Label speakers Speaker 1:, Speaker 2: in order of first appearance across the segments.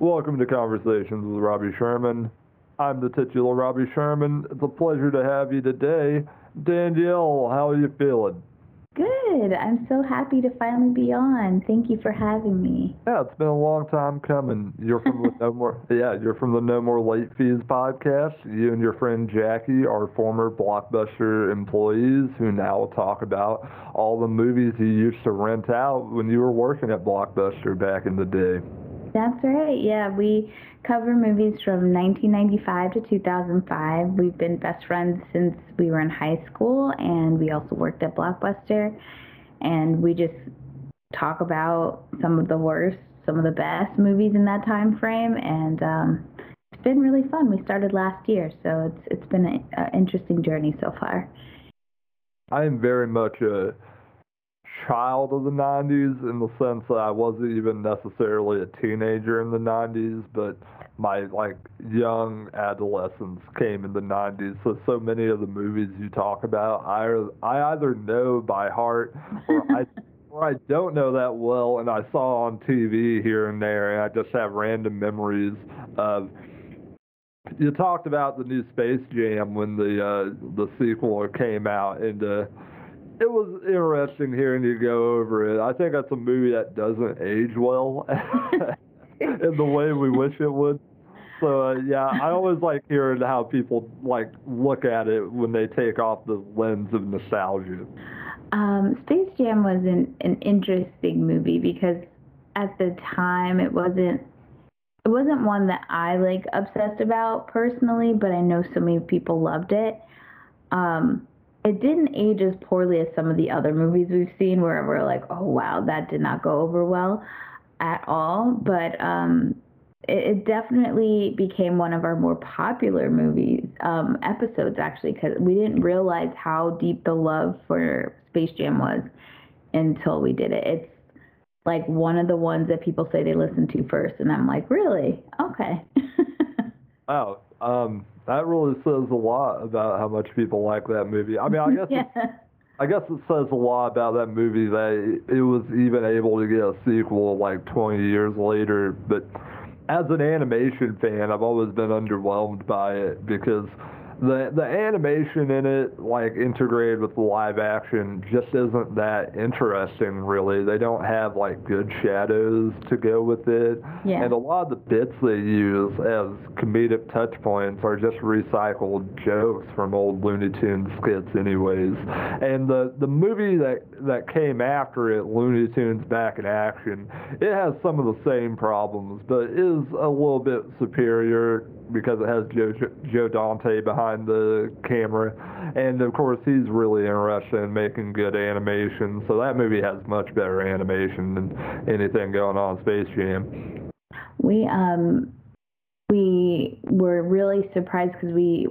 Speaker 1: Welcome to Conversations with Robbie Sherman. I'm the titular Robbie Sherman. It's a pleasure to have you today. Danielle, how are you feeling?
Speaker 2: Good. I'm so happy to finally be on. Thank you for having me.
Speaker 1: Yeah, it's been a long time coming. You're from the No More Yeah, you're from the No More Late Fees podcast. You and your friend Jackie are former Blockbuster employees who now talk about all the movies you used to rent out when you were working at Blockbuster back in the day.
Speaker 2: That's right. Yeah, we cover movies from 1995 to 2005. We've been best friends since we were in high school, and we also worked at Blockbuster. And we just talk about some of the worst, some of the best movies in that time frame, and um, it's been really fun. We started last year, so it's it's been an interesting journey so far.
Speaker 1: I am very much a child of the 90s in the sense that I wasn't even necessarily a teenager in the 90s, but my like young adolescence came in the 90s. So so many of the movies you talk about, I I either know by heart or I or I don't know that well, and I saw on TV here and there, and I just have random memories of. You talked about the new Space Jam when the uh, the sequel came out, and uh, it was interesting hearing you go over it. I think that's a movie that doesn't age well in the way we wish it would. So uh, yeah, I always like hearing how people like look at it when they take off the lens of nostalgia.
Speaker 2: Um, Space Jam was an, an interesting movie because at the time it wasn't it wasn't one that I like obsessed about personally, but I know so many people loved it. Um, it didn't age as poorly as some of the other movies we've seen where we're like, oh wow, that did not go over well at all. But um, it, it, definitely became one of our more popular movies um, episodes actually because we didn't realize how deep the love for Space Jam was until we did it. It's like one of the ones that people say they listen to first, and I'm like, really? Okay.
Speaker 1: wow. Um, that really says a lot about how much people like that movie. I mean, I guess yeah. I guess it says a lot about that movie that it was even able to get a sequel like 20 years later. But as an animation fan, I've always been underwhelmed by it because the the animation in it, like integrated with the live action, just isn't that interesting. Really, they don't have like good shadows to go with it,
Speaker 2: yeah.
Speaker 1: and a lot of the bits they use as comedic touch points are just recycled jokes from old Looney Tunes skits, anyways. And the the movie that that came after it, Looney Tunes Back in Action, it has some of the same problems, but is a little bit superior because it has Joe Joe Dante behind the camera, and of course he's really interested in making good animation. So that movie has much better animation than anything going on in Space Jam.
Speaker 2: We um we were really surprised because we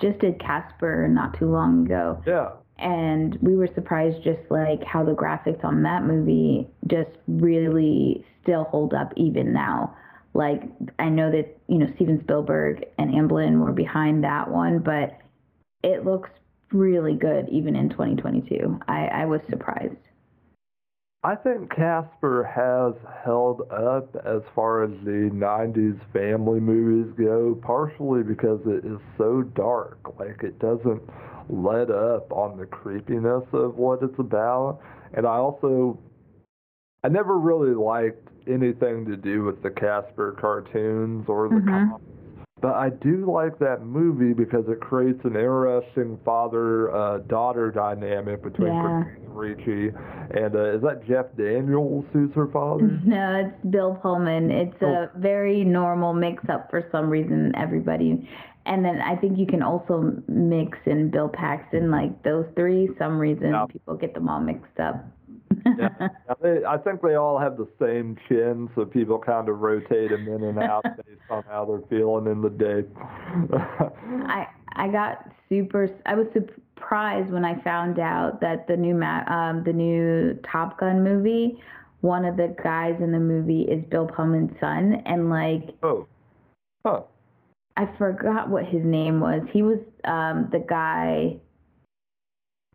Speaker 2: just did Casper not too long ago.
Speaker 1: Yeah.
Speaker 2: And we were surprised just like how the graphics on that movie just really still hold up even now. Like I know that you know Steven Spielberg and Amblin were behind that one, but it looks really good even in 2022. I, I was surprised.
Speaker 1: I think Casper has held up as far as the 90s family movies go, partially because it is so dark. Like, it doesn't let up on the creepiness of what it's about. And I also, I never really liked anything to do with the Casper cartoons or the mm-hmm. comics. But I do like that movie because it creates an interesting father-daughter uh, dynamic between
Speaker 2: yeah.
Speaker 1: Ricci and uh, is that Jeff Daniels who's her father?
Speaker 2: No, it's Bill Pullman. It's oh. a very normal mix-up for some reason. Everybody, and then I think you can also mix in Bill Paxton, like those three. Some reason yeah. people get them all mixed up
Speaker 1: yeah, they, I think they all have the same chin, so people kind of rotate them in and out based on how they're feeling in the day.
Speaker 2: I I got super. I was surprised when I found out that the new um the new Top Gun movie, one of the guys in the movie is Bill Pullman's son, and like
Speaker 1: oh, huh.
Speaker 2: I forgot what his name was. He was um the guy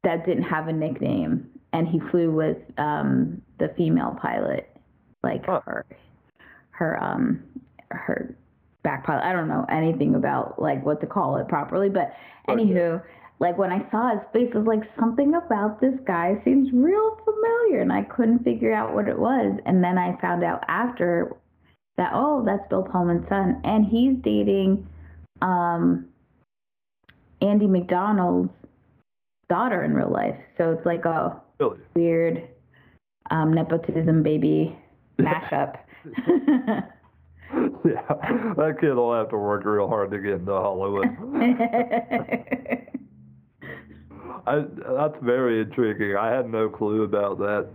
Speaker 2: that didn't have a nickname and he flew with um, the female pilot, like huh. her her um her back pilot. I don't know anything about like what to call it properly, but anywho, like when I saw his face, I was like something about this guy seems real familiar, and I couldn't figure out what it was. And then I found out after that, oh, that's Bill Pullman's son, and he's dating um Andie MacDowell's daughter in real life. So it's like a Weird um, nepotism baby mashup.
Speaker 1: yeah, that kid will have to work real hard to get into Hollywood. I, that's very intriguing. I had no clue about that.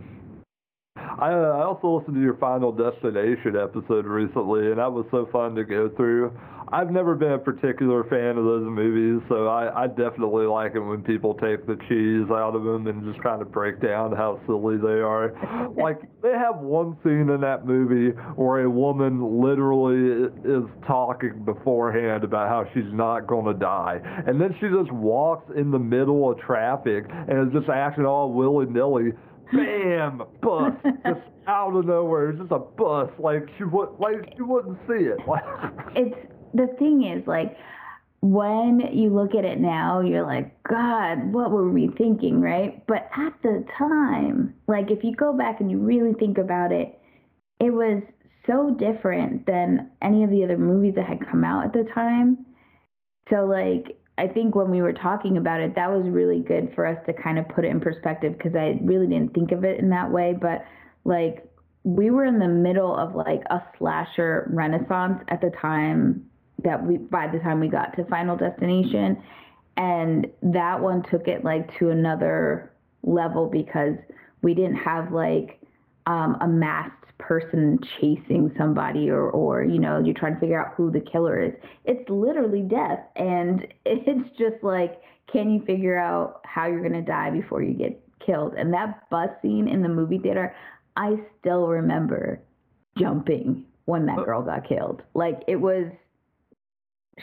Speaker 1: I, I also listened to your Final Destination episode recently, and that was so fun to go through. I've never been a particular fan of those movies, so I, I definitely like it when people take the cheese out of them and just kind of break down how silly they are. like, they have one scene in that movie where a woman literally is talking beforehand about how she's not going to die. And then she just walks in the middle of traffic and is just acting all willy nilly bam, bus, just out of nowhere, It's just a bus. Like you would, like you wouldn't see it.
Speaker 2: It's the thing is like when you look at it now, you're like, God, what were we thinking, right? But at the time, like if you go back and you really think about it, it was so different than any of the other movies that had come out at the time. So like I think when we were talking about it, that was really good for us to kind of put it in perspective because I really didn't think of it in that way. But like we were in the middle of like a slasher renaissance at the time that we by the time we got to Final Destination, and that one took it like to another level because we didn't have like um, a masked person chasing somebody or or you know you're trying to figure out who the killer is. It's literally death. And it's just like can you figure out how you're going to die before you get killed? And that bus scene in the movie theater i still remember jumping when that girl got killed. Like it was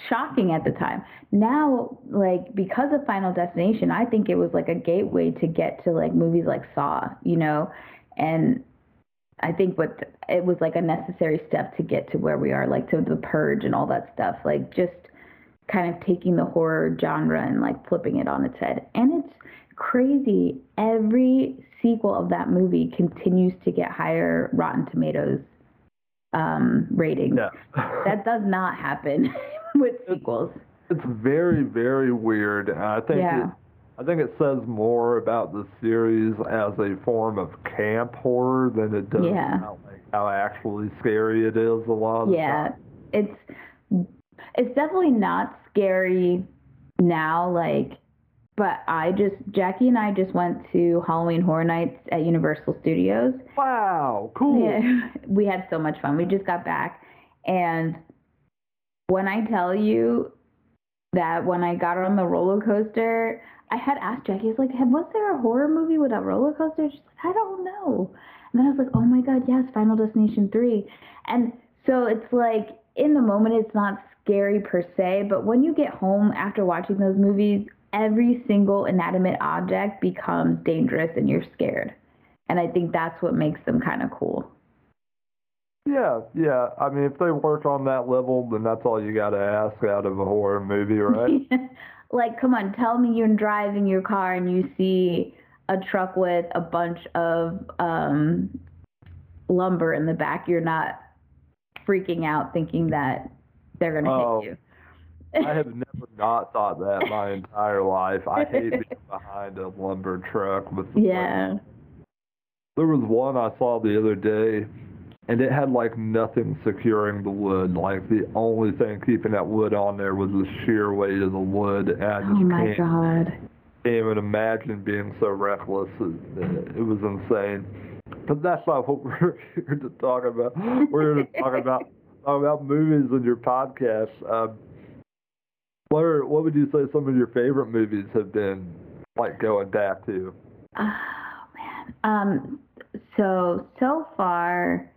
Speaker 2: shocking at the time now like because of final destination i think it was like a gateway to get to like movies like saw you know and I think what it was like a necessary step to get to where we are, like to the purge and all that stuff. Like just kind of taking the horror genre and like flipping it on its head. And it's crazy. Every sequel of that movie continues to get higher Rotten Tomatoes um, ratings.
Speaker 1: Yeah.
Speaker 2: that does not happen with sequels.
Speaker 1: It's very, very weird. I think
Speaker 2: Yeah.
Speaker 1: it, I think it says more about the series as a form of camp horror than it does
Speaker 2: Yeah.
Speaker 1: about like how actually scary it is a lot of the
Speaker 2: yeah
Speaker 1: time.
Speaker 2: it's it's definitely not scary now like but i just jackie and i just went to halloween horror nights at universal studios
Speaker 1: Wow, cool.
Speaker 2: yeah, we had so much fun we just got back and when i tell you that when i got on the roller coaster i had asked jackie i was like was there a horror movie with a roller coaster she's like i don't know and then I was like, oh my God, yes, Final Destination 3. And so it's like, in the moment, it's not scary per se, but when you get home after watching those movies, every single inanimate object becomes dangerous and you're scared. And I think that's what makes them kind of cool.
Speaker 1: Yeah, yeah. I mean, if they work on that level, then that's all you got to ask out of a horror movie, right?
Speaker 2: like, come on, tell me you're driving your car and you see a truck with a bunch of um, lumber in the back. You're not freaking out thinking that they're going to
Speaker 1: Oh,
Speaker 2: hit you.
Speaker 1: I have never not thought that my entire life. I hate being behind a lumber truck with the
Speaker 2: yeah.
Speaker 1: There was one I saw the other day, and it had like nothing securing the wood. Like the only thing keeping that wood on there was the sheer weight of the wood. And I just
Speaker 2: Oh my
Speaker 1: can't,
Speaker 2: God.
Speaker 1: can't even imagine being so reckless. It, it was insane. But that's not what we're here to talk about. We're here to talk about talk about movies and your podcast. Um, what are what would you say some of your favorite movies have been like going back to?
Speaker 2: Oh man. Um. So so far.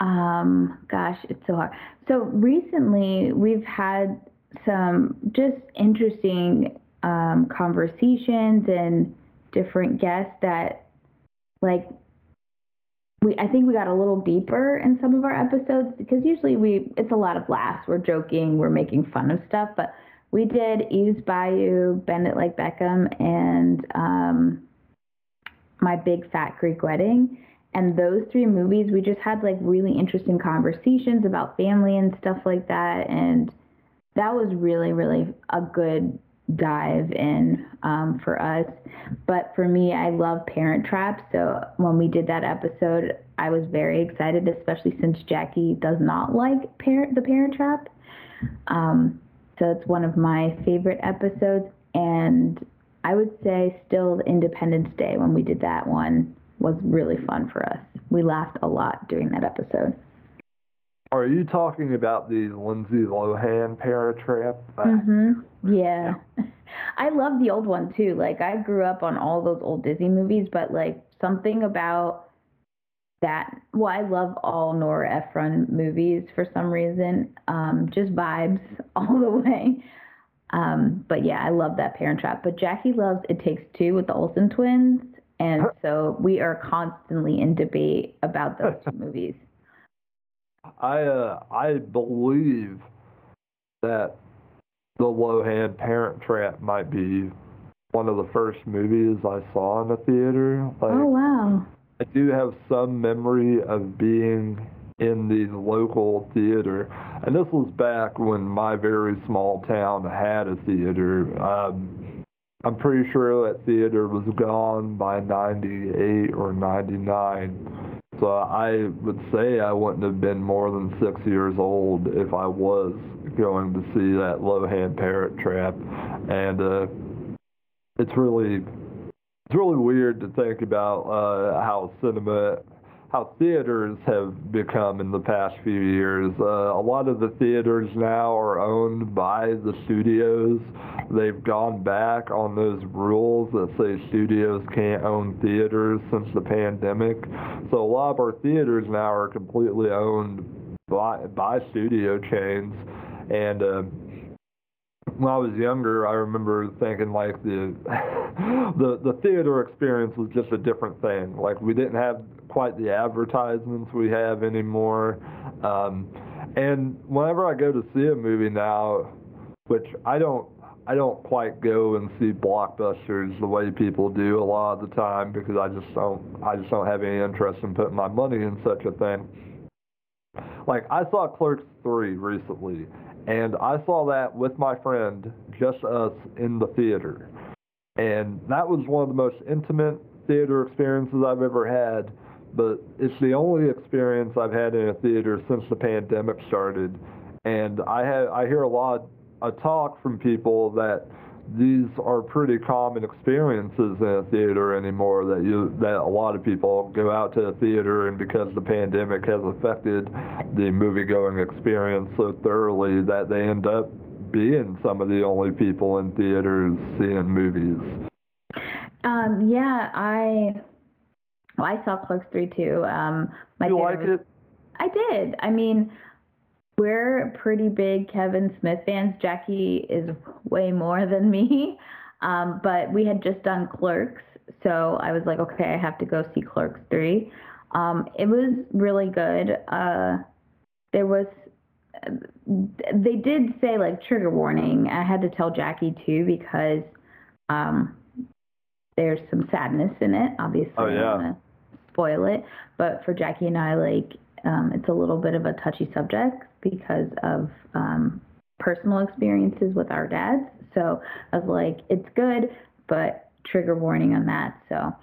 Speaker 2: Um. Gosh, it's so hard. So recently we've had some just interesting um, conversations and different guests that like we I think we got a little deeper in some of our episodes because usually we it's a lot of laughs. We're joking, we're making fun of stuff, but we did Eve's Bayou, Bend It Like Beckham, and um, My Big Fat Greek Wedding. And those three movies, we just had like really interesting conversations about family and stuff like that. And that was really, really a good dive in um, for us. But for me, I love Parent Trap. So when we did that episode, I was very excited, especially since Jackie does not like parent the Parent Trap. Um, so it's one of my favorite episodes. And I would say still Independence Day when we did that one was really fun for us. We laughed a lot during that episode.
Speaker 1: Are you talking about the Lindsay Lohan Parent Trap?
Speaker 2: Mhm. Yeah. I love the old one too. Like I grew up on all those old Disney movies, but like something about that. Well, I love all Nora Ephron movies for some reason. Um, just vibes all the way. Um, but yeah, I love that Parent Trap. But Jackie loves It Takes Two with the Olsen twins, and so we are constantly in debate about those two movies.
Speaker 1: I uh, I believe that the Lohan Parent Trap might be one of the first movies I saw in the theater.
Speaker 2: Like, oh wow!
Speaker 1: I do have some memory of being in the local theater, and this was back when my very small town had a theater. Um, I'm pretty sure that theater was gone by 98 or 99. So I would say I wouldn't have been more than six years old if I was going to see that Lohan Parent Trap, and uh, it's really it's really weird to think about uh, how cinema how theaters have become in the past few years. Uh, a lot of the theaters now are owned by the studios. They've gone back on those rules that say studios can't own theaters since the pandemic. So a lot of our theaters now are completely owned by by studio chains, and uh, when I was younger, I remember thinking like the the the theater experience was just a different thing. Like we didn't have quite the advertisements we have anymore. Um, and whenever I go to see a movie now, which I don't I don't quite go and see blockbusters the way people do a lot of the time because I just don't I just don't have any interest in putting my money in such a thing. Like I saw Clerks 3 recently and I saw that with my friend, just us in the theater. And that was one of the most intimate theater experiences I've ever had. But it's the only experience I've had in a theater since the pandemic started. And I have I hear a lot of talk from people that these are pretty common experiences in a theater anymore that you that a lot of people go out to a theater and because the pandemic has affected the movie going experience so thoroughly that they end up being some of the only people in theaters seeing movies.
Speaker 2: Um, yeah, I well, I saw Clerks three too. Um,
Speaker 1: my you like was, it?
Speaker 2: I did. I mean, we're pretty big Kevin Smith fans. Jackie is way more than me. Um, but we had just done Clerks, so I was like, okay, I have to go see Clerks 3. Um, it was really good. Uh, there was, they did say like trigger warning. I had to tell Jackie too because um, there's some sadness in it. Obviously,
Speaker 1: oh, yeah.
Speaker 2: Spoil it. But for Jackie and I, like, um, it's a little bit of a touchy subject because of um, personal experiences with our dads. So I was like, it's good, but trigger warning on that. So,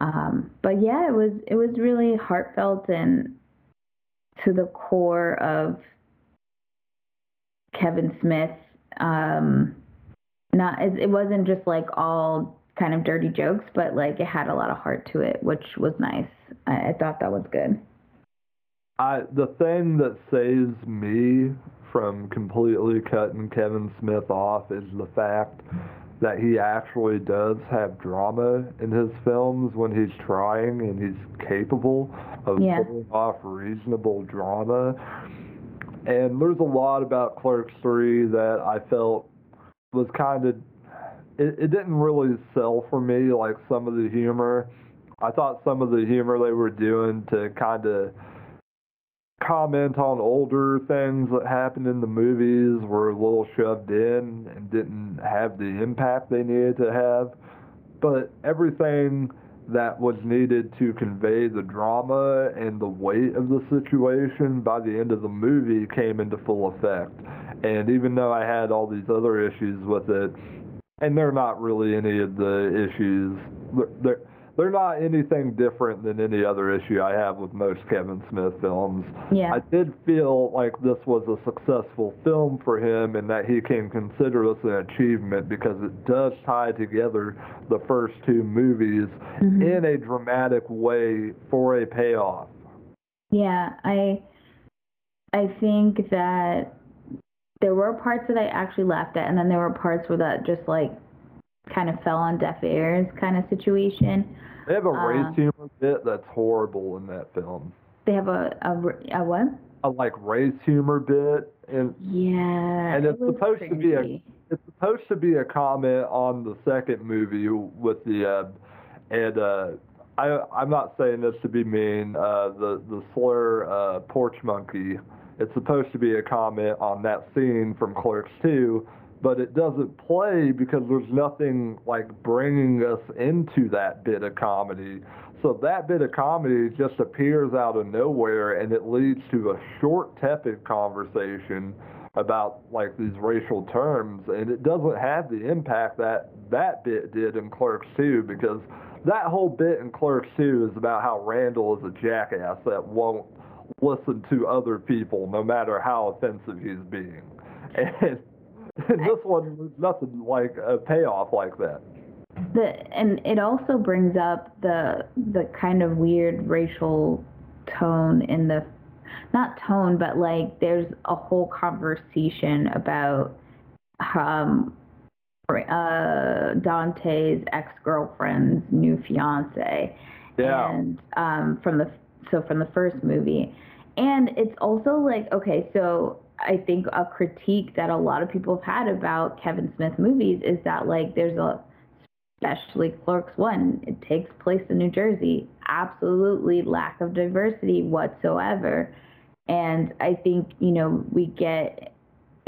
Speaker 2: um, but yeah, it was it was really heartfelt and to the core of Kevin Smith. Um, not it, it wasn't just like all kind of dirty jokes, but like it had a lot of heart to it, which was nice. I, I thought that was good.
Speaker 1: I the thing that saves me from completely cutting Kevin Smith off is the fact that he actually does have drama in his films when he's trying and he's capable of yeah. pulling off reasonable drama. And there's a lot about Clerks 3 that I felt was kind of it, it didn't really sell for me like some of the humor I thought some of the humor they were doing to kind of comment on older things that happened in the movies were a little shoved in and didn't have the impact they needed to have. But everything that was needed to convey the drama and the weight of the situation by the end of the movie came into full effect. And even though I had all these other issues with it, and they're not really any of the issues, they're, they're not anything different than any other issue I have with most Kevin Smith films.
Speaker 2: Yeah.
Speaker 1: I did feel like this was a successful film for him and that he can consider this an achievement because it does tie together the first two movies
Speaker 2: Mhm.
Speaker 1: in a dramatic way for a payoff.
Speaker 2: Yeah, I I think that there were parts that I actually laughed at, and then there were parts where that just like kind of fell on deaf ears kind of situation.
Speaker 1: They have a
Speaker 2: Uh,
Speaker 1: race humor bit that's horrible in that film.
Speaker 2: They have a a, a what?
Speaker 1: A like race humor bit and
Speaker 2: Yeah,
Speaker 1: And it's
Speaker 2: was
Speaker 1: supposed to be a- it's supposed to be a comment on the second movie with the uh, and uh, I I'm not saying this to be mean. Uh, the the slur uh, porch monkey. It's supposed to be a comment on that scene from Clerks 2, but it doesn't play because there's nothing like bringing us into that bit of comedy. So that bit of comedy just appears out of nowhere and it leads to a short, tepid conversation about like these racial terms and it doesn't have the impact that that bit did in Clerks 2 because that whole bit in Clerks 2 is about how Randall is a jackass that won't listen to other people no matter how offensive he's being. And, this one was nothing like a payoff like that.
Speaker 2: the and it also brings up the the kind of weird racial tone in the not tone but like there's a whole conversation about um uh Dante's ex-girlfriend's new fiance
Speaker 1: Yeah.
Speaker 2: and um from the so from the first movie and it's also like okay so i think a critique that a lot of people have had about kevin smith movies is that like there's a especially clerks one it takes place in new jersey absolutely lack of diversity whatsoever and i think you know we get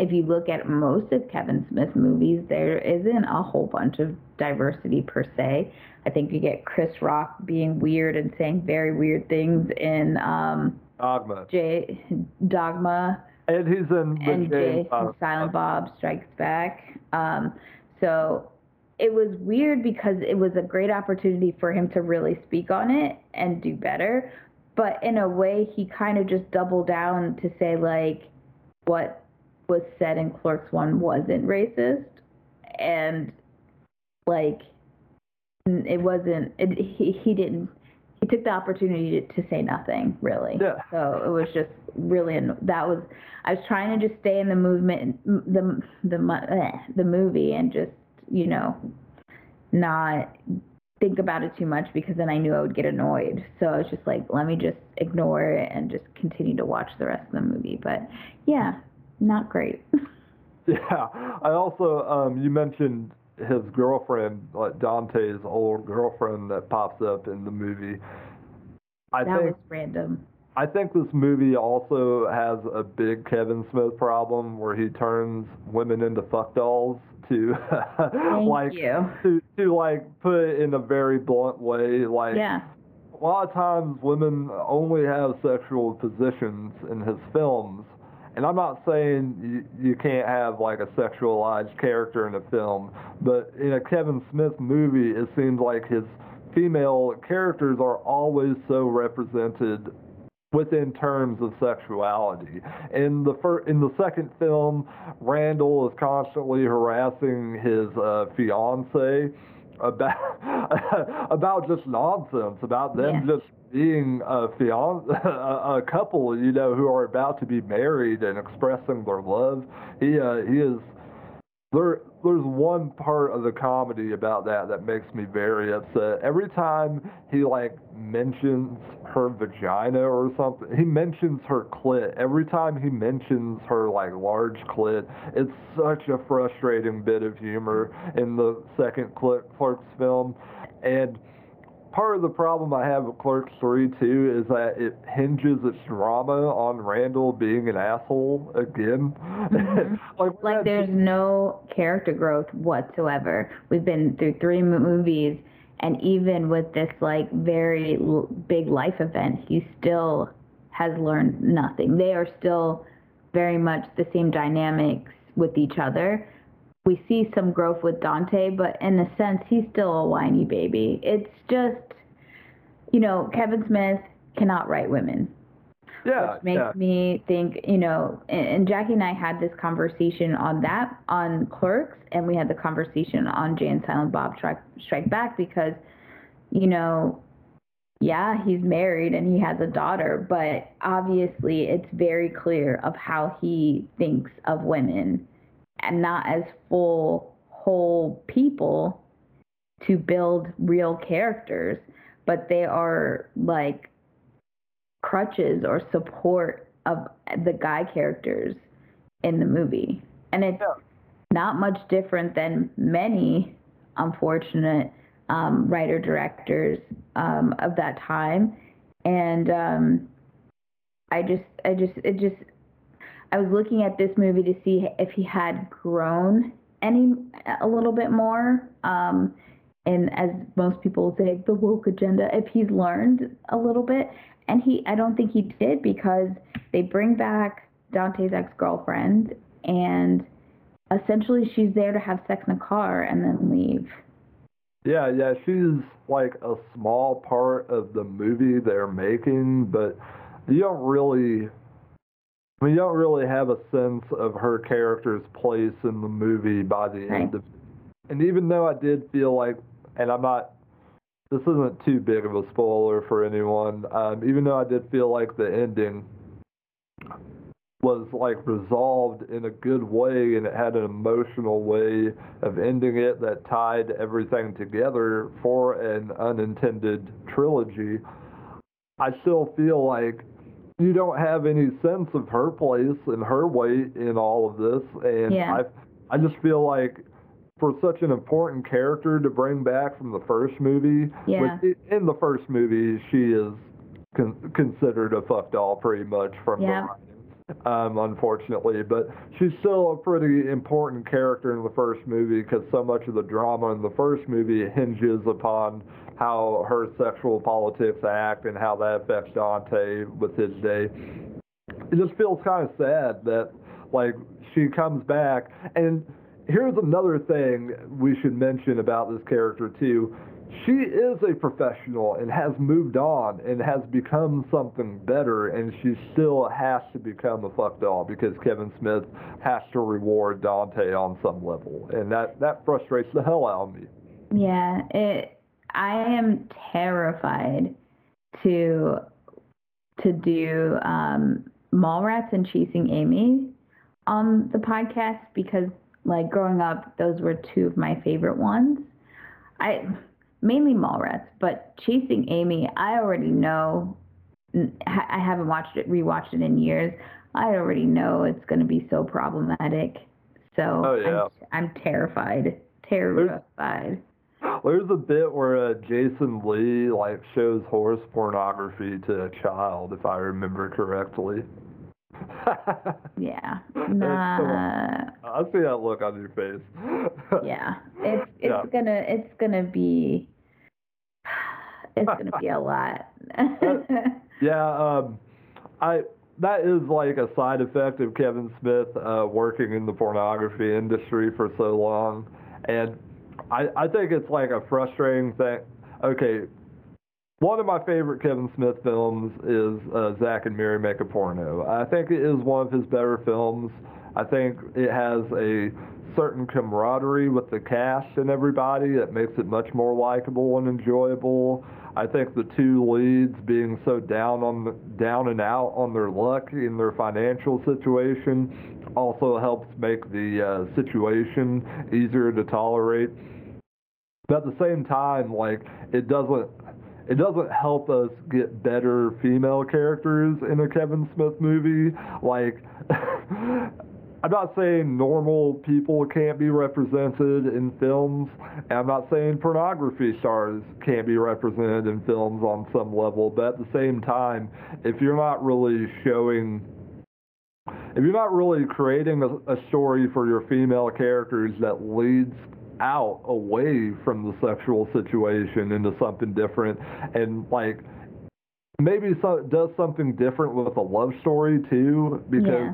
Speaker 2: if you look at most of Kevin Smith movies, there isn't a whole bunch of diversity per se. I think you get Chris Rock being weird and saying very weird things in um,
Speaker 1: Dogma.
Speaker 2: J Dogma
Speaker 1: And he's in the
Speaker 2: and
Speaker 1: James Bond.
Speaker 2: Silent Bob Strikes Back. Um, so it was weird because it was a great opportunity for him to really speak on it and do better. But in a way, he kind of just doubled down to say like what was said in Clerks One wasn't racist, and like it wasn't. It, he he didn't. He took the opportunity to, to say nothing really.
Speaker 1: Yeah.
Speaker 2: So it was just really that was. I was trying to just stay in the movement, the the mu- eh, the movie, and just you know, not think about it too much because then I knew I would get annoyed. So I was just like, let me just ignore it and just continue to watch the rest of the movie. But yeah, not great.
Speaker 1: Yeah. I also um you mentioned his girlfriend, like Dante's old girlfriend that pops up in the movie. I
Speaker 2: that
Speaker 1: think
Speaker 2: was random.
Speaker 1: I think this movie also has a big Kevin Smith problem where he turns women into fuck dolls to like
Speaker 2: you.
Speaker 1: to to like put it in a very blunt way like
Speaker 2: Yeah.
Speaker 1: a lot of times women only have sexual positions in his films and I'm not saying you, you can't have like a sexualized character in a film, but in a Kevin Smith movie, it seems like his female characters are always so represented within terms of sexuality. In the fir- in the second film, Randall is constantly harassing his uh, fiance about about just nonsense, about them
Speaker 2: Yeah.
Speaker 1: just being a fiance, a, couple, you know, who are about to be married and expressing their love. He uh, he is there. There's one part of the comedy about that that makes me very upset. Every time he like mentions her vagina or something, he mentions her clit. Every time he mentions her like large clit, it's such a frustrating bit of humor in the second Cl- Clerks film, and part of the problem I have with Clerks 3 too is that it hinges its drama on Randall being an asshole again.
Speaker 2: Mm-hmm. like, like there's no character growth whatsoever. We've been through three movies, and even with this like very l- big life event, he still has learned nothing. They are still very much the same dynamics with each other. We see some growth with Dante, but in a sense, he's still a whiny baby. It's just, you know, Kevin Smith cannot write women.
Speaker 1: Yeah,
Speaker 2: which makes
Speaker 1: yeah.
Speaker 2: me think, you know, and, and Jackie and I had this conversation on that on Clerks, and we had the conversation on Jay and Silent Bob Strike, Strike Back because, you know, yeah, he's married and he has a daughter, but obviously it's very clear of how he thinks of women and not as full whole people to build real characters, but they are like crutches or support of the guy characters in the movie. And it's
Speaker 1: Yeah.
Speaker 2: not much different than many unfortunate um, writer directors um, of that time. And um, I just, I just, it just, I was looking at this movie to see if he had grown any a little bit more. Um, and as most people say, the woke agenda, if he's learned a little bit. And he, I don't think he did because they bring back Dante's ex girlfriend and essentially she's there to have sex in a car and then leave.
Speaker 1: Yeah, yeah, she's like a small part of the movie they're making, but you don't really I mean, you don't really have a sense of her character's place in the movie by the
Speaker 2: Right.
Speaker 1: end of it. And even though I did feel like and I'm not this isn't too big of a spoiler for anyone, um, even though I did feel like the ending was like resolved in a good way and it had an emotional way of ending it that tied everything together for an unintended trilogy. I still feel like you don't have any sense of her place and her weight in all of this and
Speaker 2: Yeah.
Speaker 1: I I just feel like for such an important character to bring back from the first movie,
Speaker 2: Yeah.
Speaker 1: which in the first movie she is con- considered a fuck doll pretty much from
Speaker 2: Yeah.
Speaker 1: the writing um, unfortunately. But she's still a pretty important character in the first movie because so much of the drama in the first movie hinges upon how her sexual politics act and how that affects Dante with his day. It just feels kind of sad that like she comes back and here's another thing we should mention about this character too she is a professional and has moved on and has become something better and she still has to become a fuck doll because Kevin Smith has to reward Dante on some level and that that frustrates the hell out of me.
Speaker 2: Yeah, it. I am terrified to to do um, Mallrats and Chasing Amy on the podcast because, like, growing up, those were two of my favorite ones. I mainly Mallrats, but Chasing Amy, I already know. I haven't watched it, rewatched it in years. I already know it's going to be so problematic. So
Speaker 1: Oh, yeah.
Speaker 2: I'm, I'm terrified, terrified.
Speaker 1: There's a bit where uh, Jason Lee like shows horse pornography to a child if I remember correctly.
Speaker 2: Yeah. Nah.
Speaker 1: I see that look on your face.
Speaker 2: Yeah. It's it's
Speaker 1: Yeah.
Speaker 2: gonna it's gonna be it's gonna be a lot.
Speaker 1: Yeah, um, I that is like a side effect of Kevin Smith uh, working in the pornography industry for so long, and I I think it's like a frustrating thing. Okay, one of my favorite Kevin Smith films is uh, Zack and Miri Make a Porno. I think it is one of his better films. I think it has a certain camaraderie with the cast and everybody that makes it much more likable and enjoyable. I think the two leads being so down on the, down and out on their luck in their financial situation also helps make the uh, situation easier to tolerate. But at the same time, like it doesn't it doesn't help us get better female characters in a Kevin Smith movie. Like I'm not saying normal people can't be represented in films, I'm not saying pornography stars can't be represented in films on some level, but at the same time, if you're not really showing if you're not really creating a, a story for your female characters that leads out away from the sexual situation into something different and like maybe so, does something different with a love story too because yeah.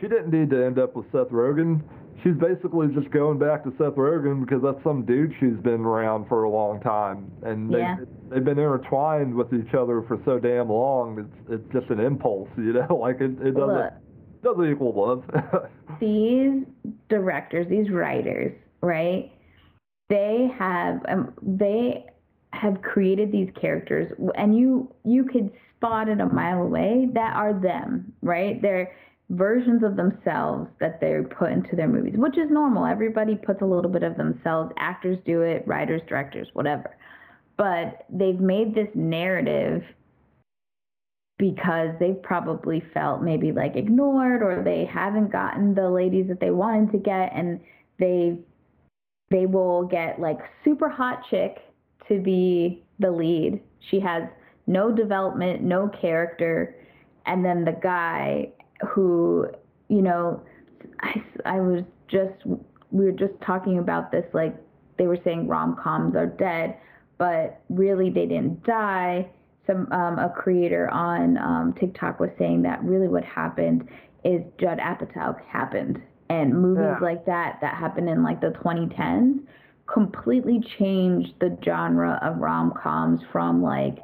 Speaker 1: she didn't need to end up with Seth Rogen. She's basically just going back to Seth Rogen because that's some dude she's been around for a long time, and they, yeah. they've been intertwined with each other for so damn long. It's it's just an impulse, you know. Like it, it doesn't Look, doesn't equal love.
Speaker 2: these directors, these writers, right? They have um, they have created these characters, and you you could spot it a mile away that are them, right? They're versions of themselves that they put into their movies, which is normal. Everybody puts a little bit of themselves. Actors do it, writers, directors, whatever. But they've made this narrative because they've probably felt maybe like ignored or they haven't gotten the ladies that they wanted to get and they they will get like super hot chick to be the lead. She has no development, no character, and then the guy who, you know, I I was just we were just talking about this like they were saying rom-coms are dead, but really they didn't die. Some um, a creator on um, TikTok was saying that really what happened is Judd Apatow happened, and movies yeah. like that that happened in like the 2010s completely changed the genre of rom coms from like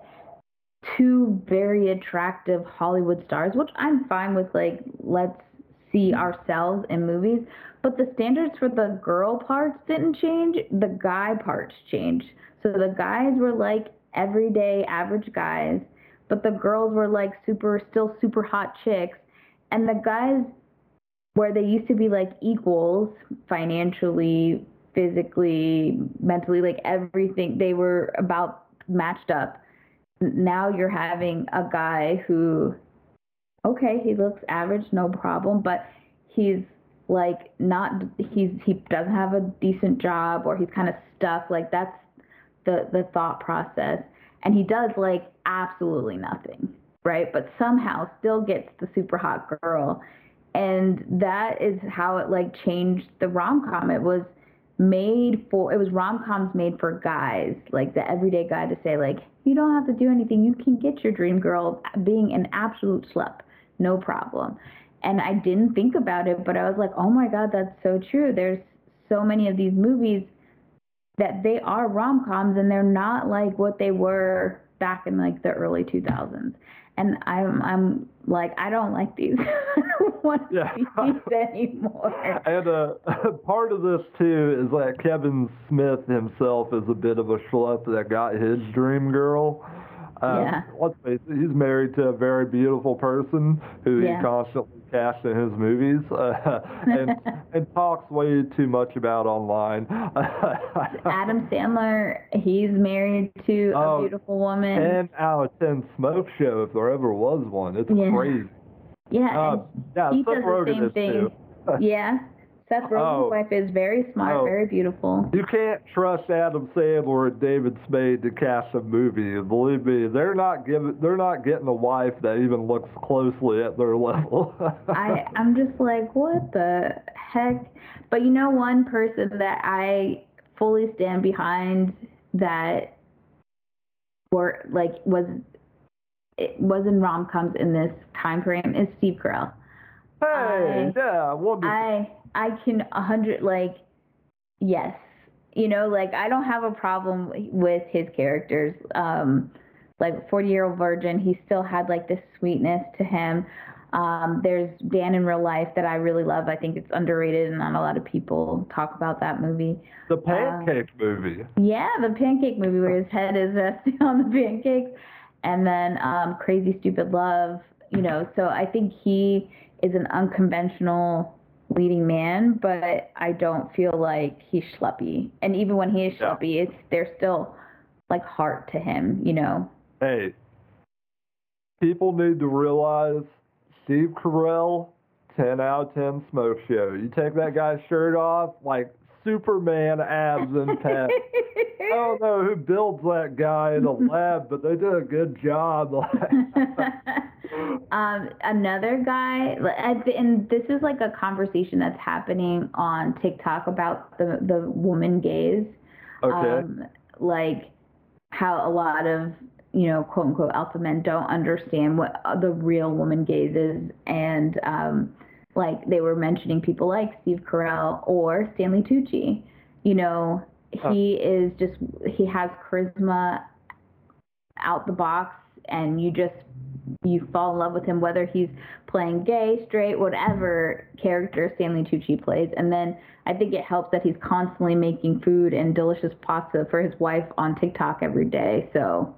Speaker 2: two very attractive Hollywood stars, which I'm fine with. Like, let's see ourselves in movies. But the standards for the girl parts didn't change, the guy parts changed. So the guys were like everyday average guys, but the girls were like super, still super hot chicks. And the guys, where they used to be like equals financially, physically, mentally, like everything, they were about matched up. Now you're having a guy who, okay, he looks average, no problem, but he's like not he's he doesn't have a decent job or he's kind of stuck like that's the the thought process. And he does like absolutely nothing right? But somehow still gets the super hot girl and that is how it like changed the rom-com. It was made for it was rom-coms made for guys like the everyday guy to say like you don't have to do anything. You can get your dream girl being an absolute slut no problem. And i didn't think about it but i was like oh my god that's so true. There's so many of these movies that they are rom coms and they're not like what they were back in like the early 2000s. And I'm I'm like I don't like these. I don't want to yeah. these anymore.
Speaker 1: And uh, part of this too is that Kevin Smith himself is a bit of a schlup that got his dream girl. Um, yeah. Let's face it, he's married to a very beautiful person who yeah. he constantly casts in his movies uh, and, and talks way too much about online.
Speaker 2: Adam Sandler, he's married to a oh, beautiful woman.
Speaker 1: And out of 10 Smoke Show, if there ever was one. It's yeah. crazy.
Speaker 2: Yeah, uh, yeah, he does the same thing. yeah. Seth Rogen's oh. wife is very smart, oh. very beautiful.
Speaker 1: You can't trust Adam Sandler and David Spade to cast a movie. Believe me, they're not giving, they're not getting a wife that even looks closely at their level.
Speaker 2: I, I'm just like, what the heck? But you know, one person that I fully stand behind that were like was it was in rom coms in this time frame is Steve Carell.
Speaker 1: Hey, I, yeah, wonderful.
Speaker 2: I I can a hundred like yes. You know, like I don't have a problem with his characters. Um like 40 year old virgin, he still had like this sweetness to him. Um, there's Dan in real life that I really love. I think it's underrated and not a lot of people talk about that movie.
Speaker 1: The pancake uh, movie.
Speaker 2: Yeah, the pancake movie where his head is resting on the pancakes. And then um, Crazy Stupid Love, you know, so I think he is an unconventional leading man, but I don't feel like he's schleppy. And even when he is yeah. schleppy, it's there's still like heart to him, you know.
Speaker 1: Hey, people need to realize Steve Carell 10 out of 10 smoke show. You take that guy's shirt off, like Superman abs and pecs. I don't know who builds that guy in the lab, but they did a good job.
Speaker 2: um, another guy, and this is like a conversation that's happening on TikTok about the the woman gaze.
Speaker 1: Okay.
Speaker 2: Um, like how a lot of you know quote unquote alpha men don't understand what the real woman gaze is, and um, like they were mentioning people like Steve Carell or Stanley Tucci. You know, he is just he has charisma out the box, and you just you fall in love with him whether he's playing gay, straight, whatever character Stanley Tucci plays. And then I think it helps that he's constantly making food and delicious pasta for his wife on TikTok every day. So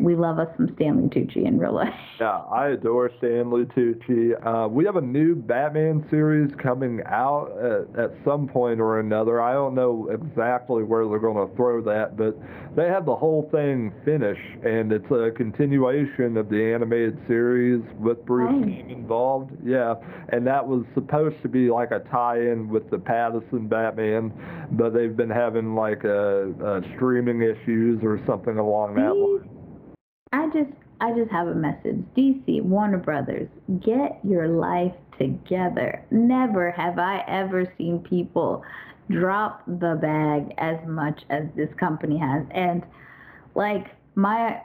Speaker 2: we love us some Stanley Tucci in real life.
Speaker 1: Yeah, I adore Stanley Tucci. Uh, we have a new Batman series coming out at, at some point or another. I don't know exactly where they're going to throw that, but they have the whole thing finished, and it's a continuation of the animated series with Bruce. Timm involved. Yeah, and that was supposed to be like a tie-in with the Pattinson Batman, but they've been having like a, a streaming issues or something along that line.
Speaker 2: I just I just have a message. DC, Warner Brothers, get your life together. Never have I ever seen people drop the bag as much as this company has. And like my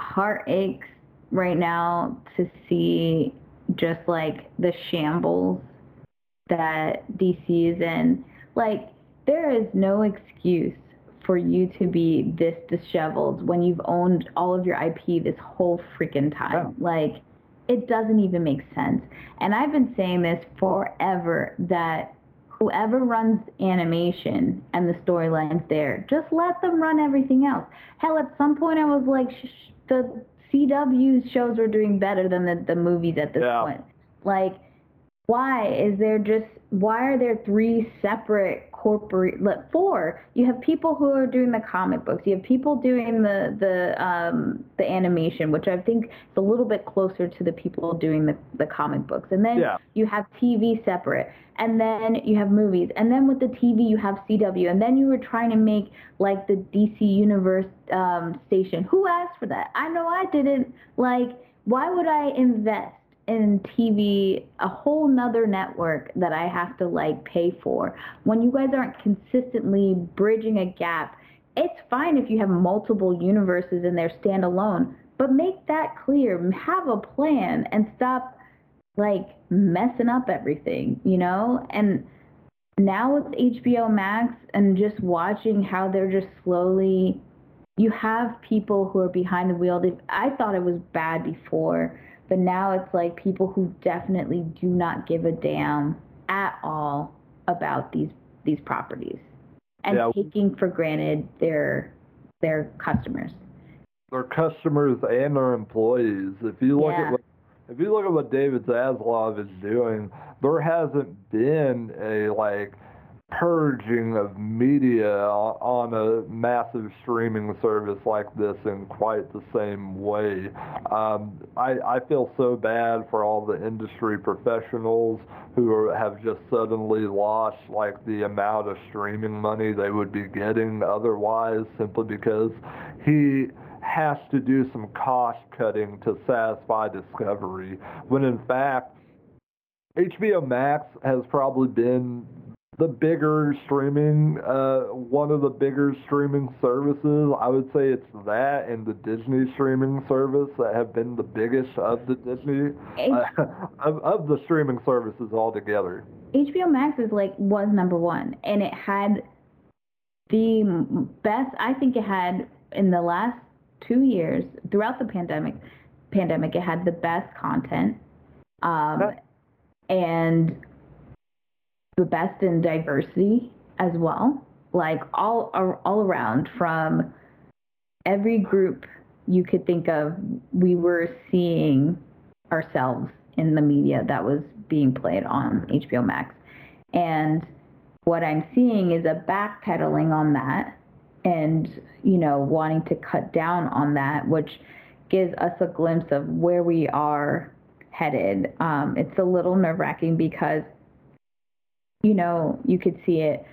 Speaker 2: heart aches right now to see just like the shambles that DC is in. Like there is no excuse for you to be this disheveled when you've owned all of your IP this whole freaking time. Yeah. Like, it doesn't even make sense. And I've been saying this forever that whoever runs animation and the storylines there, just let them run everything else. Hell, at some point I was like, sh- the CW shows were doing better than the, the movies at this yeah. point. Like, why is there just why are there three separate corporate look four you have people who are doing the comic books. You have people doing the the um the animation which i think is a little bit closer to the people doing the, the comic books. And then
Speaker 1: yeah.
Speaker 2: you have tv separate. And then you have movies. And then with the tv you have cw and then you were trying to make like the dc universe um station. Who asked for that? I know i didn't. Like why would i invest in TV a whole nother network that I have to like pay for. When you guys aren't consistently bridging a gap, it's fine if you have multiple universes and they're standalone, but make that clear. Have a plan and stop like messing up everything, you know? And now with HBO Max and just watching how they're just slowly you have people who are behind the wheel. I thought it was bad before but now it's like people who definitely do not give a damn at all about these these properties and yeah. taking for granted their their customers.
Speaker 1: Their customers and their employees. If you look yeah. at what if you look at what David Zaslav is doing, there hasn't been a like purging of media on a massive streaming service like this in quite the same way. Um, I, I feel so bad for all the industry professionals who are, have just suddenly lost like the amount of streaming money they would be getting otherwise simply because he has to do some cost cutting to satisfy discovery when in fact HBO Max has probably been the bigger streaming, uh, one of the bigger streaming services. I would say it's that and the Disney streaming service that have been the biggest of the Disney uh, of, of the streaming services altogether.
Speaker 2: HBO Max is like was number one, and it had the best. I think it had in the last two years throughout the pandemic. Pandemic, it had the best content, um, and the best in diversity as well, like all all around from every group you could think of, we were seeing ourselves in the media that was being played on HBO Max. And what I'm seeing is a backpedaling on that and, you know, wanting to cut down on that, which gives us a glimpse of where we are headed. Um, it's a little nerve wracking because, you know, you could see it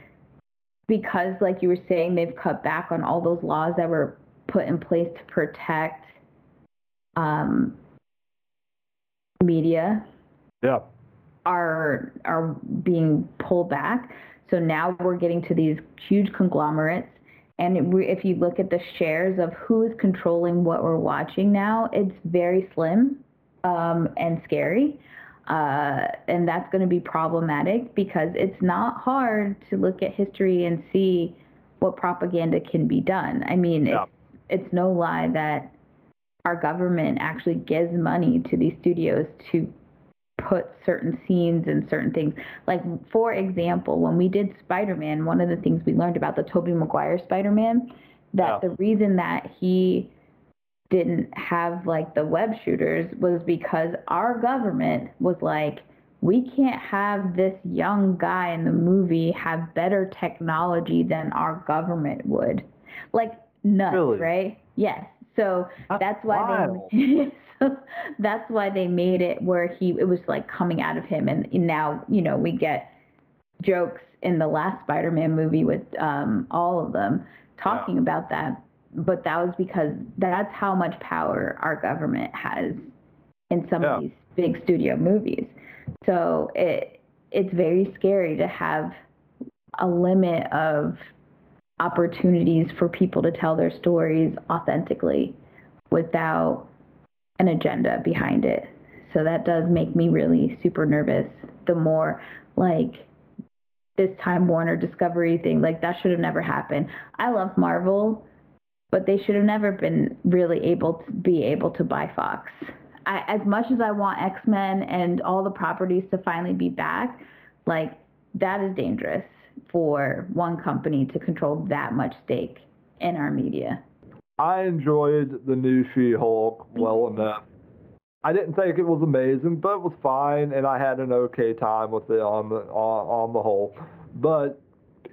Speaker 2: because, like you were saying, they've cut back on all those laws that were put in place to protect um, media.
Speaker 1: Yeah.
Speaker 2: Are are being pulled back. So now we're getting to these huge conglomerates. And if you look at the shares of who is controlling what we're watching now, it's very slim um, and scary. Uh, and that's going to be problematic because it's not hard to look at history and see what propaganda can be done. I mean, yeah. it's, it's no lie that our government actually gives money to these studios to put certain scenes and certain things. Like, for example, when we did Spider Man, one of the things we learned about the Tobey Maguire Spider Man, that yeah. the reason that he didn't have like the web shooters was because our government was like, we can't have this young guy in the movie have better technology than our government would. Like nuts, really? right? Yes. So that's, that's why they so that's why they made it where he it was like coming out of him and now, you know, we get jokes in the last Spider-Man movie with um, all of them talking yeah. about that but that was because that's how much power our government has in some yeah. of these big studio movies. So it it's very scary to have a limit of opportunities for people to tell their stories authentically without an agenda behind it. So that does make me really super nervous. The more like this Time Warner Discovery thing, like that should have never happened. I love Marvel, but they should have never been really able to be able to buy Fox. I, as much as I want X Men and all the properties to finally be back, like that is dangerous for one company to control that much stake in our media.
Speaker 1: I enjoyed the new She-Hulk well mm-hmm. enough. I didn't think it was amazing, but it was fine, and I had an okay time with it on the on, on the whole. But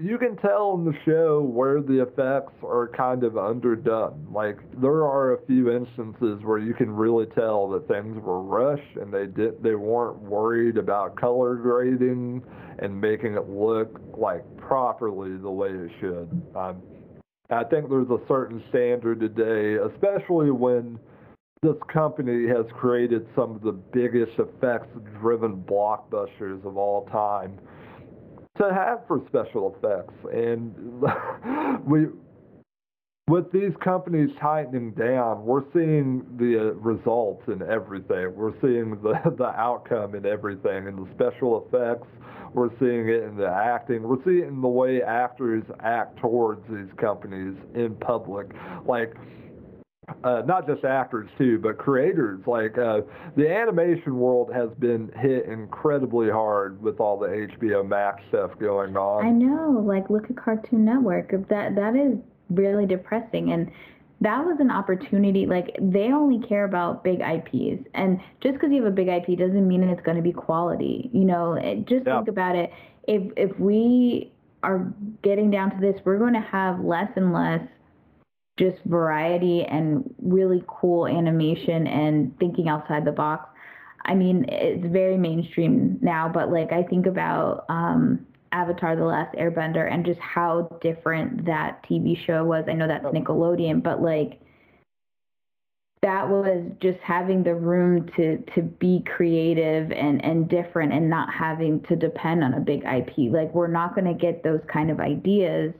Speaker 1: you can tell in the show where the effects are kind of underdone. Like there are a few instances where you can really tell that things were rushed and they did they weren't worried about color grading and making it look like properly the way it should. Um, I think there's a certain standard today, especially when this company has created some of the biggest effects-driven blockbusters of all time to have for special effects. And we, with these companies tightening down, we're seeing the uh, results in everything. We're seeing the, the outcome in everything, in the special effects. We're seeing it in the acting. We're seeing it in the way actors act towards these companies in public. Like, uh, not just actors too, but creators. Like uh, the animation world has been hit incredibly hard with all the HBO Max stuff going on.
Speaker 2: I know. Like look at Cartoon Network. That that is really depressing and. That was an opportunity. Like they only care about big IPs, and just because you have a big IP doesn't mean it's going to be quality. You know, it, just yeah. think about it. If if we are getting down to this, we're going to have less and less just variety and really cool animation and thinking outside the box. I mean, it's very mainstream now, but like I think about um, Avatar: The Last Airbender and just how different that TV show was. I know that's Nickelodeon, but like that was just having the room to to be creative and and different and not having to depend on a big IP. Like we're not going to get those kind of ideas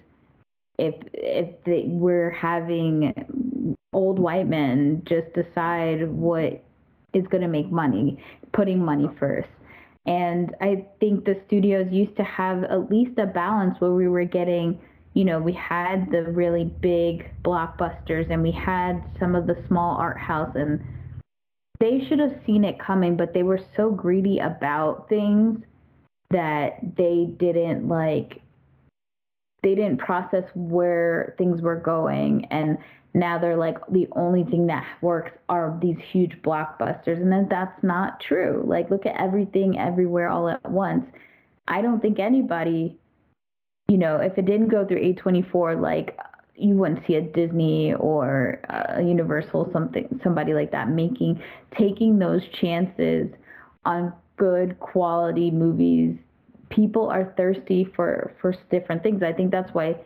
Speaker 2: if if they, we're having old white men just decide what is going to make money, putting money first. And I think the studios used to have at least a balance where we were getting, you know, we had the really big blockbusters and we had some of the small art house and they should have seen it coming, but they were so greedy about things that they didn't like they didn't process where things were going and now they're like the only thing that works are these huge blockbusters and then that's not true like look at everything everywhere all at once i don't think anybody you know if it didn't go through a24 like you wouldn't see a disney or a universal something somebody like that making taking those chances on good quality movies. People are thirsty for for different things. I think that's why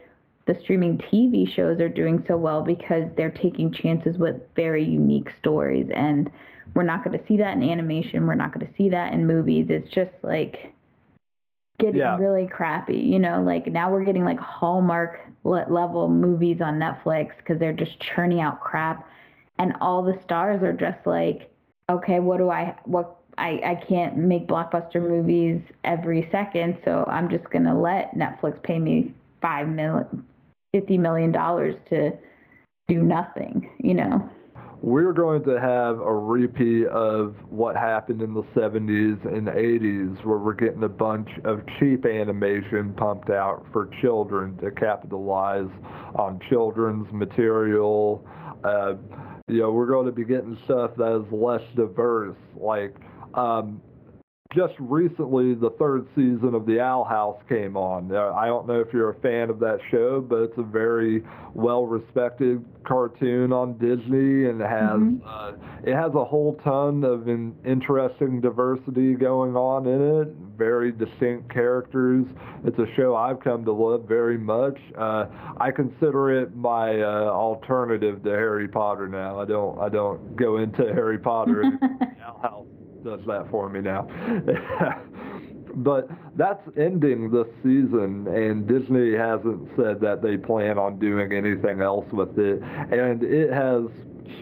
Speaker 2: the streaming TV shows are doing so well because they're taking chances with very unique stories and we're not going to see that in animation. We're not going to see that in movies. It's just like getting yeah. really crappy, you know, like now we're getting like Hallmark level movies on Netflix because they're just churning out crap and all the stars are just like, okay, what do I, what, I, I can't make blockbuster movies every second, so I'm just going to let Netflix pay me five million, fifty million dollars to do nothing, you know?
Speaker 1: we're going to have a repeat of what happened in the 70s and 80s where we're getting a bunch of cheap animation pumped out for children to capitalize on children's material. Uh, you know, we're going to be getting stuff that is less diverse, like um, just recently the third season of the Owl House came on. I don't know if you're a fan of that show, but it's a very well respected cartoon on Disney and it has mm-hmm. uh, it has a whole ton of an interesting diversity going on in it. Very distinct characters. It's a show I've come to love very much. Uh, I consider it my uh, alternative to Harry Potter now. I don't I don't go into Harry Potter. And the Owl House does that for me now. but that's ending this season, and Disney hasn't said that they plan on doing anything else with it, and it has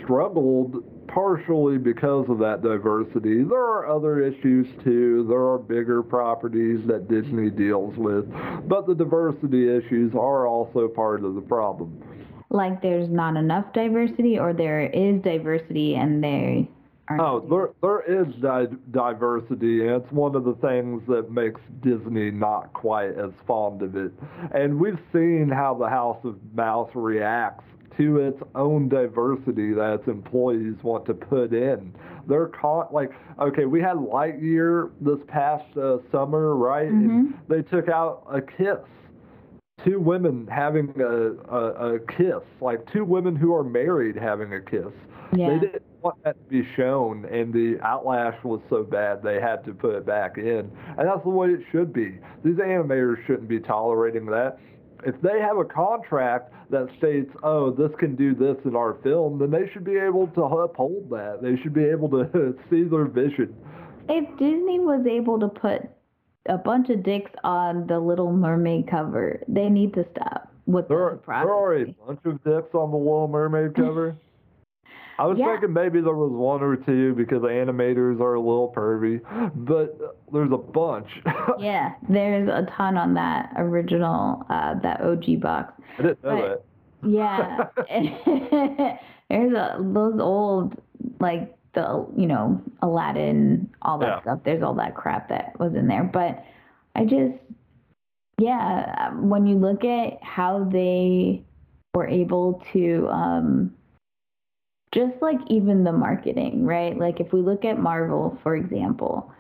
Speaker 1: struggled partially because of that diversity. There are other issues too. There are bigger properties that Disney deals with, but the diversity issues are also part of the problem.
Speaker 2: Like there's not enough diversity, or there is diversity and they
Speaker 1: Oh, there there is di- diversity, and it's one of the things that makes Disney not quite as fond of it. And we've seen how the House of Mouse reacts to its own diversity that its employees want to put in. They're caught like okay, we had Lightyear this past uh, summer, right?
Speaker 2: Mm-hmm.
Speaker 1: And they took out a kiss two women having a, a, a kiss, like two women who are married having a kiss.
Speaker 2: Yeah.
Speaker 1: They didn't want that to be shown, and the outlash was so bad they had to put it back in. And that's the way it should be. These animators shouldn't be tolerating that. If they have a contract that states, oh, this can do this in our film, then they should be able to uphold that. They should be able to see their vision.
Speaker 2: If Disney was able to put a bunch of dicks on the Little Mermaid cover, they need to stop with
Speaker 1: there,
Speaker 2: the
Speaker 1: there are a bunch of dicks on the Little Mermaid cover. I was yeah. thinking maybe there was one or two because the animators are a little pervy, but there's a bunch.
Speaker 2: yeah, there's a ton on that original, uh, that OG box.
Speaker 1: I didn't know
Speaker 2: but, that. Yeah, there's a, those old like the you know Aladdin, all that yeah. stuff. There's all that crap that was in there, but I just yeah, when you look at how they were able to um, just like even the marketing, right? Like if we look at Marvel, for example,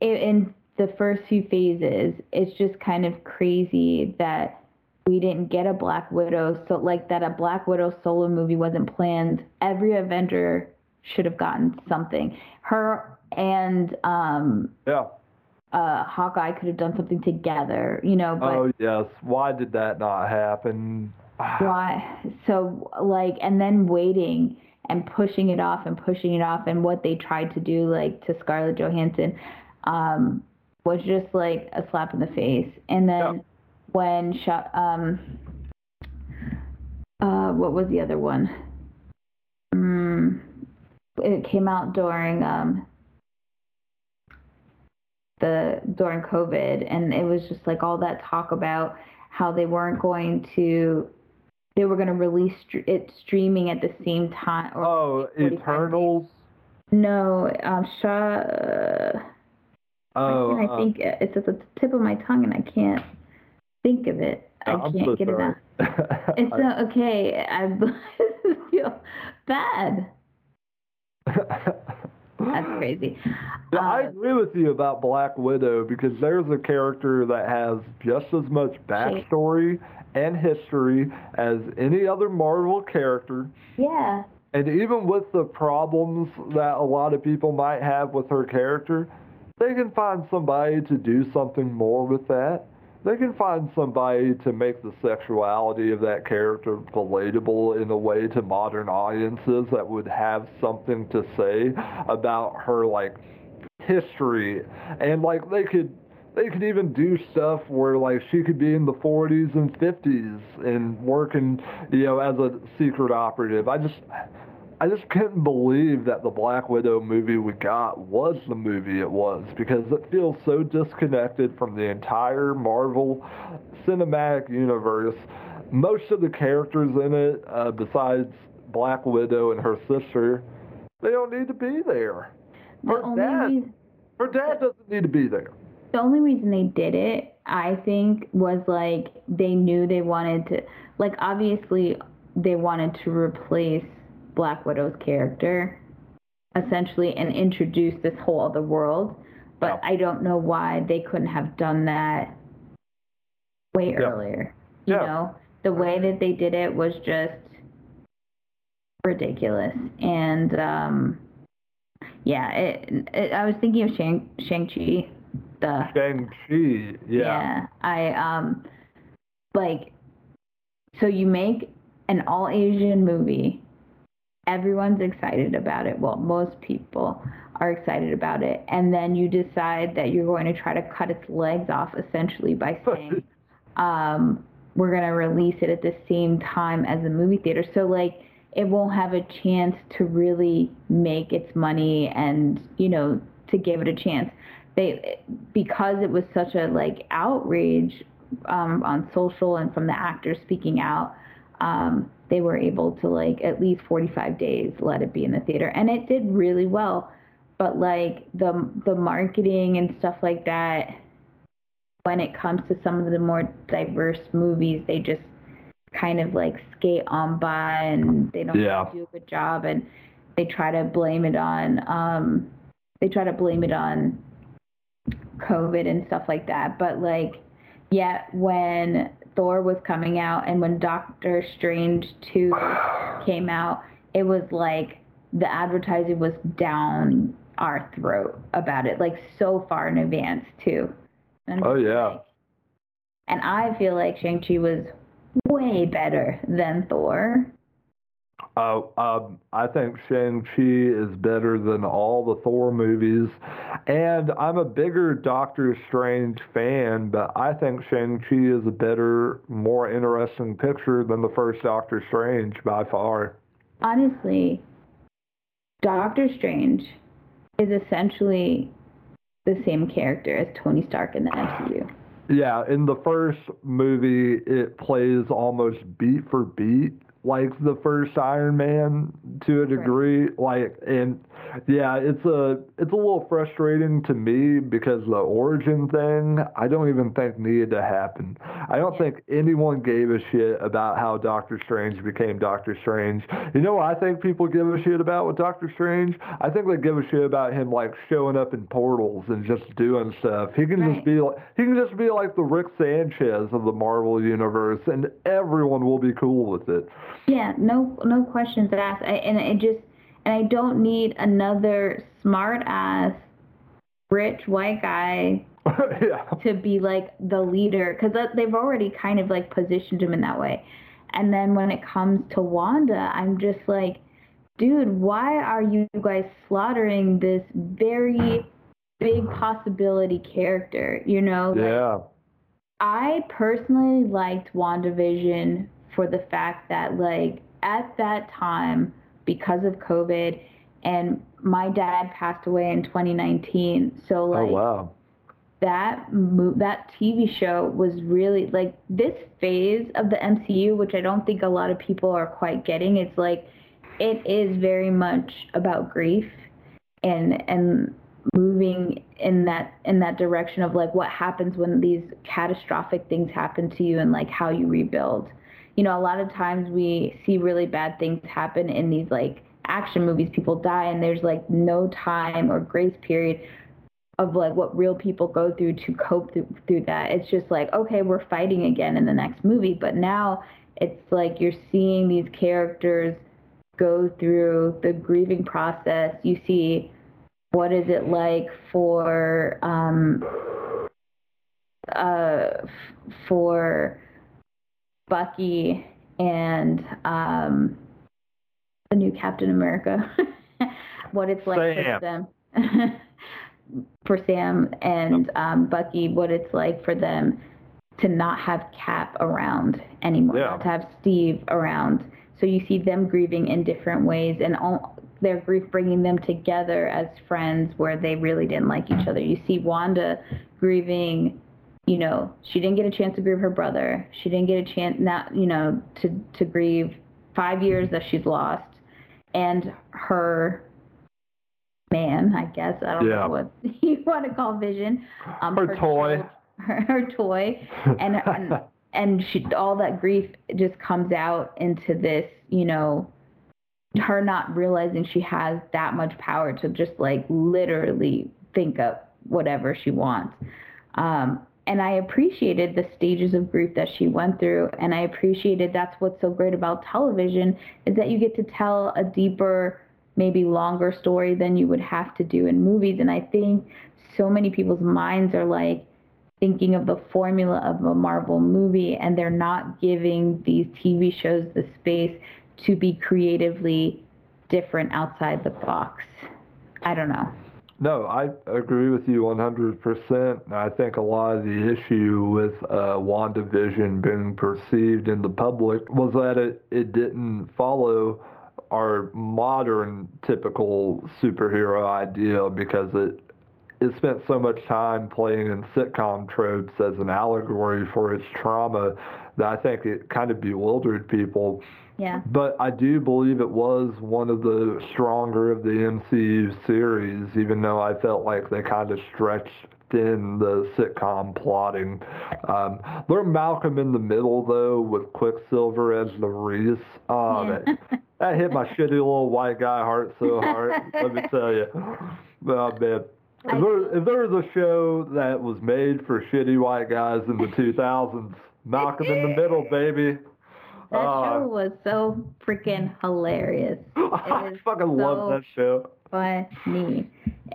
Speaker 2: in the first few phases, it's just kind of crazy that we didn't get a Black Widow, so like that a Black Widow solo movie wasn't planned. Every Avenger should have gotten something. Her and um
Speaker 1: yeah.
Speaker 2: Uh, Hawkeye could have done something together, you know. But
Speaker 1: oh yes, why did that not happen?
Speaker 2: why? So like, and then waiting and pushing it off and pushing it off and what they tried to do like to Scarlett Johansson um, was just like a slap in the face. And then yeah. when um uh what was the other one? Mm, it came out during um the during COVID and it was just like all that talk about how they weren't going to they were going to release it streaming at the same time.
Speaker 1: Or oh, Eternals.
Speaker 2: No, um, Shaw. Uh,
Speaker 1: oh,
Speaker 2: I uh, think it's at the tip of my tongue, and I can't think of it. I
Speaker 1: I'm
Speaker 2: can't
Speaker 1: so
Speaker 2: get
Speaker 1: sorry.
Speaker 2: it out. It's uh, okay. I feel bad. That's crazy.
Speaker 1: Uh, I agree with you about Black Widow because there's a character that has just as much backstory and history as any other Marvel character.
Speaker 2: Yeah.
Speaker 1: And even with the problems that a lot of people might have with her character, they can find somebody to do something more with that. They can find somebody to make the sexuality of that character relatable in a way to modern audiences that would have something to say about her like history and like they could they could even do stuff where like she could be in the 40s and 50s and working, you know, as a secret operative. I just I just couldn't believe that the Black Widow movie we got was the movie it was because it feels so disconnected from the entire Marvel cinematic universe. Most of the characters in it, uh, besides Black Widow and her sister, they don't need to be there. Her
Speaker 2: The
Speaker 1: dad,
Speaker 2: only reason,
Speaker 1: her dad doesn't need to be there.
Speaker 2: the only reason they did it, I think, was like they knew they wanted to, like obviously they wanted to replace Black Widow's character, essentially, and introduce this whole other world. But
Speaker 1: Yeah.
Speaker 2: I don't know why they couldn't have done that way
Speaker 1: Yeah.
Speaker 2: earlier. You
Speaker 1: Yeah.
Speaker 2: know, the way that they did it was just ridiculous, and um, yeah, it, it, I was thinking of Shang Shang Chi, the
Speaker 1: Shang-Chi, yeah.
Speaker 2: I um like so you make an all Asian movie. Everyone's excited about it. Well, most people are excited about it. And then you decide that you're going to try to cut its legs off essentially by saying um we're going to release it at the same time as the movie theater. So like it won't have a chance to really make its money and, you know, to give it a chance they because it was such a like outrage um, on social and from the actors speaking out um, they were able to like at least 45 days let it be in the theater and it did really well but like the the marketing and stuff like that when it comes to some of the more diverse movies they just kind of like skate on by and they don't
Speaker 1: Yeah.
Speaker 2: do a good job and they try to blame it on um, they try to blame it on COVID and stuff like that. But like, yet when Thor was coming out and when Doctor Strange 2 came out, it was like the advertising was down our throat about it, like so far in advance too. And
Speaker 1: Oh yeah.
Speaker 2: like- and I feel like Shang-Chi was way better than Thor.
Speaker 1: Uh, um, I think Shang-Chi is better than all the Thor movies. And I'm a bigger Doctor Strange fan, but I think Shang-Chi is a better, more interesting picture than the first Doctor Strange by far.
Speaker 2: honestly, Doctor Strange is essentially the same character as Tony Stark in the MCU.
Speaker 1: Yeah, in the first movie, it plays almost beat for beat like the first Iron Man to a degree. Like, and yeah, it's a it's a little frustrating to me because the origin thing I don't even think needed to happen. I don't
Speaker 2: Yeah.
Speaker 1: think anyone gave a shit about how Doctor Strange became Doctor Strange. You know what I think people give a shit about with Doctor Strange? I think they give a shit about him like showing up in portals and just doing stuff. He can
Speaker 2: Right.
Speaker 1: just be like he can just be like the Rick Sanchez of the Marvel universe, and everyone will be cool with it.
Speaker 2: Yeah, no, no questions asked. I, and it just, and I don't need another smart ass, rich white guy
Speaker 1: yeah.
Speaker 2: to be like the leader because they've already kind of like positioned him in that way. And then when it comes to Wanda, I'm just like, dude, why are you guys slaughtering this very big possibility character? You know, like,
Speaker 1: Yeah.
Speaker 2: I personally liked WandaVision for the fact that, like, at that time, because of COVID, and my dad passed away in 2019, so oh, like
Speaker 1: oh wow.
Speaker 2: that mo- that TV show was really like this phase of the MCU, which I don't think a lot of people are quite getting. It's like it is very much about grief and and moving in that in that direction of like what happens when these catastrophic things happen to you and like how you rebuild. You know, a lot of times we see really bad things happen in these like action movies. People die and there's like no time or grace period of like what real people go through to cope through, through that. It's just like, okay, we're fighting again in the next movie, but now it's like you're seeing these characters go through the grieving process. You see what is it like for um, uh, for Bucky and um, the new Captain America? what it's like
Speaker 1: Sam.
Speaker 2: for them. for Sam and um, Bucky, what it's like for them to not have Cap around anymore,
Speaker 1: Yeah.
Speaker 2: to have Steve around. So you see them grieving in different ways, and all, their grief bringing them together as friends where they really didn't like each other. You see Wanda grieving, you know, she didn't get a chance to grieve her brother. She didn't get a chance, not you know, to to grieve five years that she's lost, and her man, I guess I don't
Speaker 1: Yeah.
Speaker 2: know what you want to call Vision. Um,
Speaker 1: Her toy.
Speaker 2: child- her, her toy, and and and she all that grief just comes out into this, you know, her not realizing she has that much power to just like literally think up whatever she wants. Um, and I appreciated the stages of grief that she went through, and I appreciated that's what's so great about television is that you get to tell a deeper, maybe longer story than you would have to do in movies. And I think so many people's minds are like thinking of the formula of a Marvel movie, and they're not giving these TV shows the space to be creatively different outside the box. I don't know.
Speaker 1: No, I agree with you 100%. I think a lot of the issue with uh, WandaVision being perceived in the public was that it, it didn't follow our modern typical superhero idea because it it spent so much time playing in sitcom tropes as an allegory for its trauma that I think it kind of bewildered people.
Speaker 2: Yeah.
Speaker 1: But I do believe it was one of the stronger of the MCU series, even though I felt like they kind of stretched in the sitcom plotting. Um, their Malcolm in the Middle, though, with Quicksilver as the Reese, oh,
Speaker 2: Yeah.
Speaker 1: that, that hit my shitty little white guy heart so hard. let me tell you. Oh, man. If there, if there was a show that was made for shitty white guys in the 2000s, Malcolm in the Middle, baby.
Speaker 2: That
Speaker 1: Ah.
Speaker 2: show was so freaking hilarious.
Speaker 1: I fucking
Speaker 2: so
Speaker 1: love that show.
Speaker 2: Funny.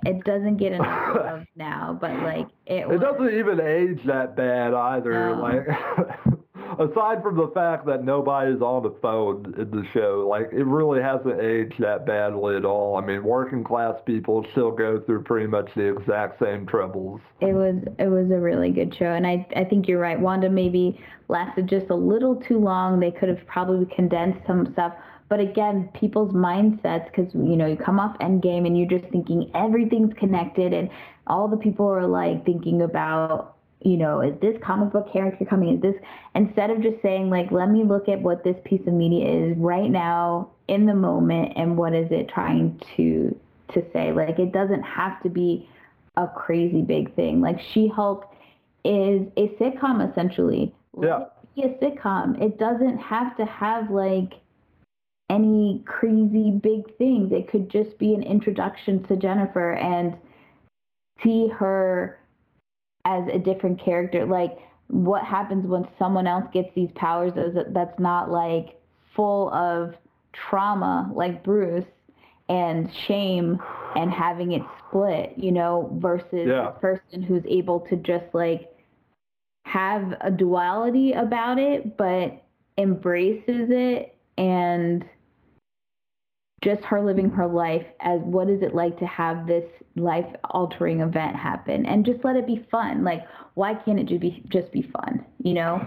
Speaker 2: It doesn't get enough love now, but like it, was.
Speaker 1: Doesn't even age that bad either.
Speaker 2: No.
Speaker 1: Like, aside from the fact that nobody's on the phone in the show, like it really hasn't aged that badly at all. I mean, working class people still go through pretty much the exact same troubles.
Speaker 2: It was it was a really good show, and I I think you're right. Wanda maybe lasted just a little too long. They could have probably condensed some stuff. But again, people's mindsets, because you know you come off Endgame and you're just thinking everything's connected, and all the people are like thinking about, you know, is this comic book character coming? Is this instead of just saying like, let me look at what this piece of media is right now in the moment, and what is it trying to to say? Like, it doesn't have to be a crazy big thing. Like She-Hulk is a sitcom essentially.
Speaker 1: Yeah.
Speaker 2: it be a sitcom. It doesn't have to have like any crazy big things. It could just be an introduction to Jennifer and see her as a different character. Like what happens when someone else gets these powers that's- that's not like full of trauma like Bruce and shame and having it split, you know, versus
Speaker 1: Yeah.
Speaker 2: a person who's able to just like have a duality about it, but embraces it and just her living her life as what is it like to have this life altering event happen and just let it be fun. Like why can't it just be just be fun, you know?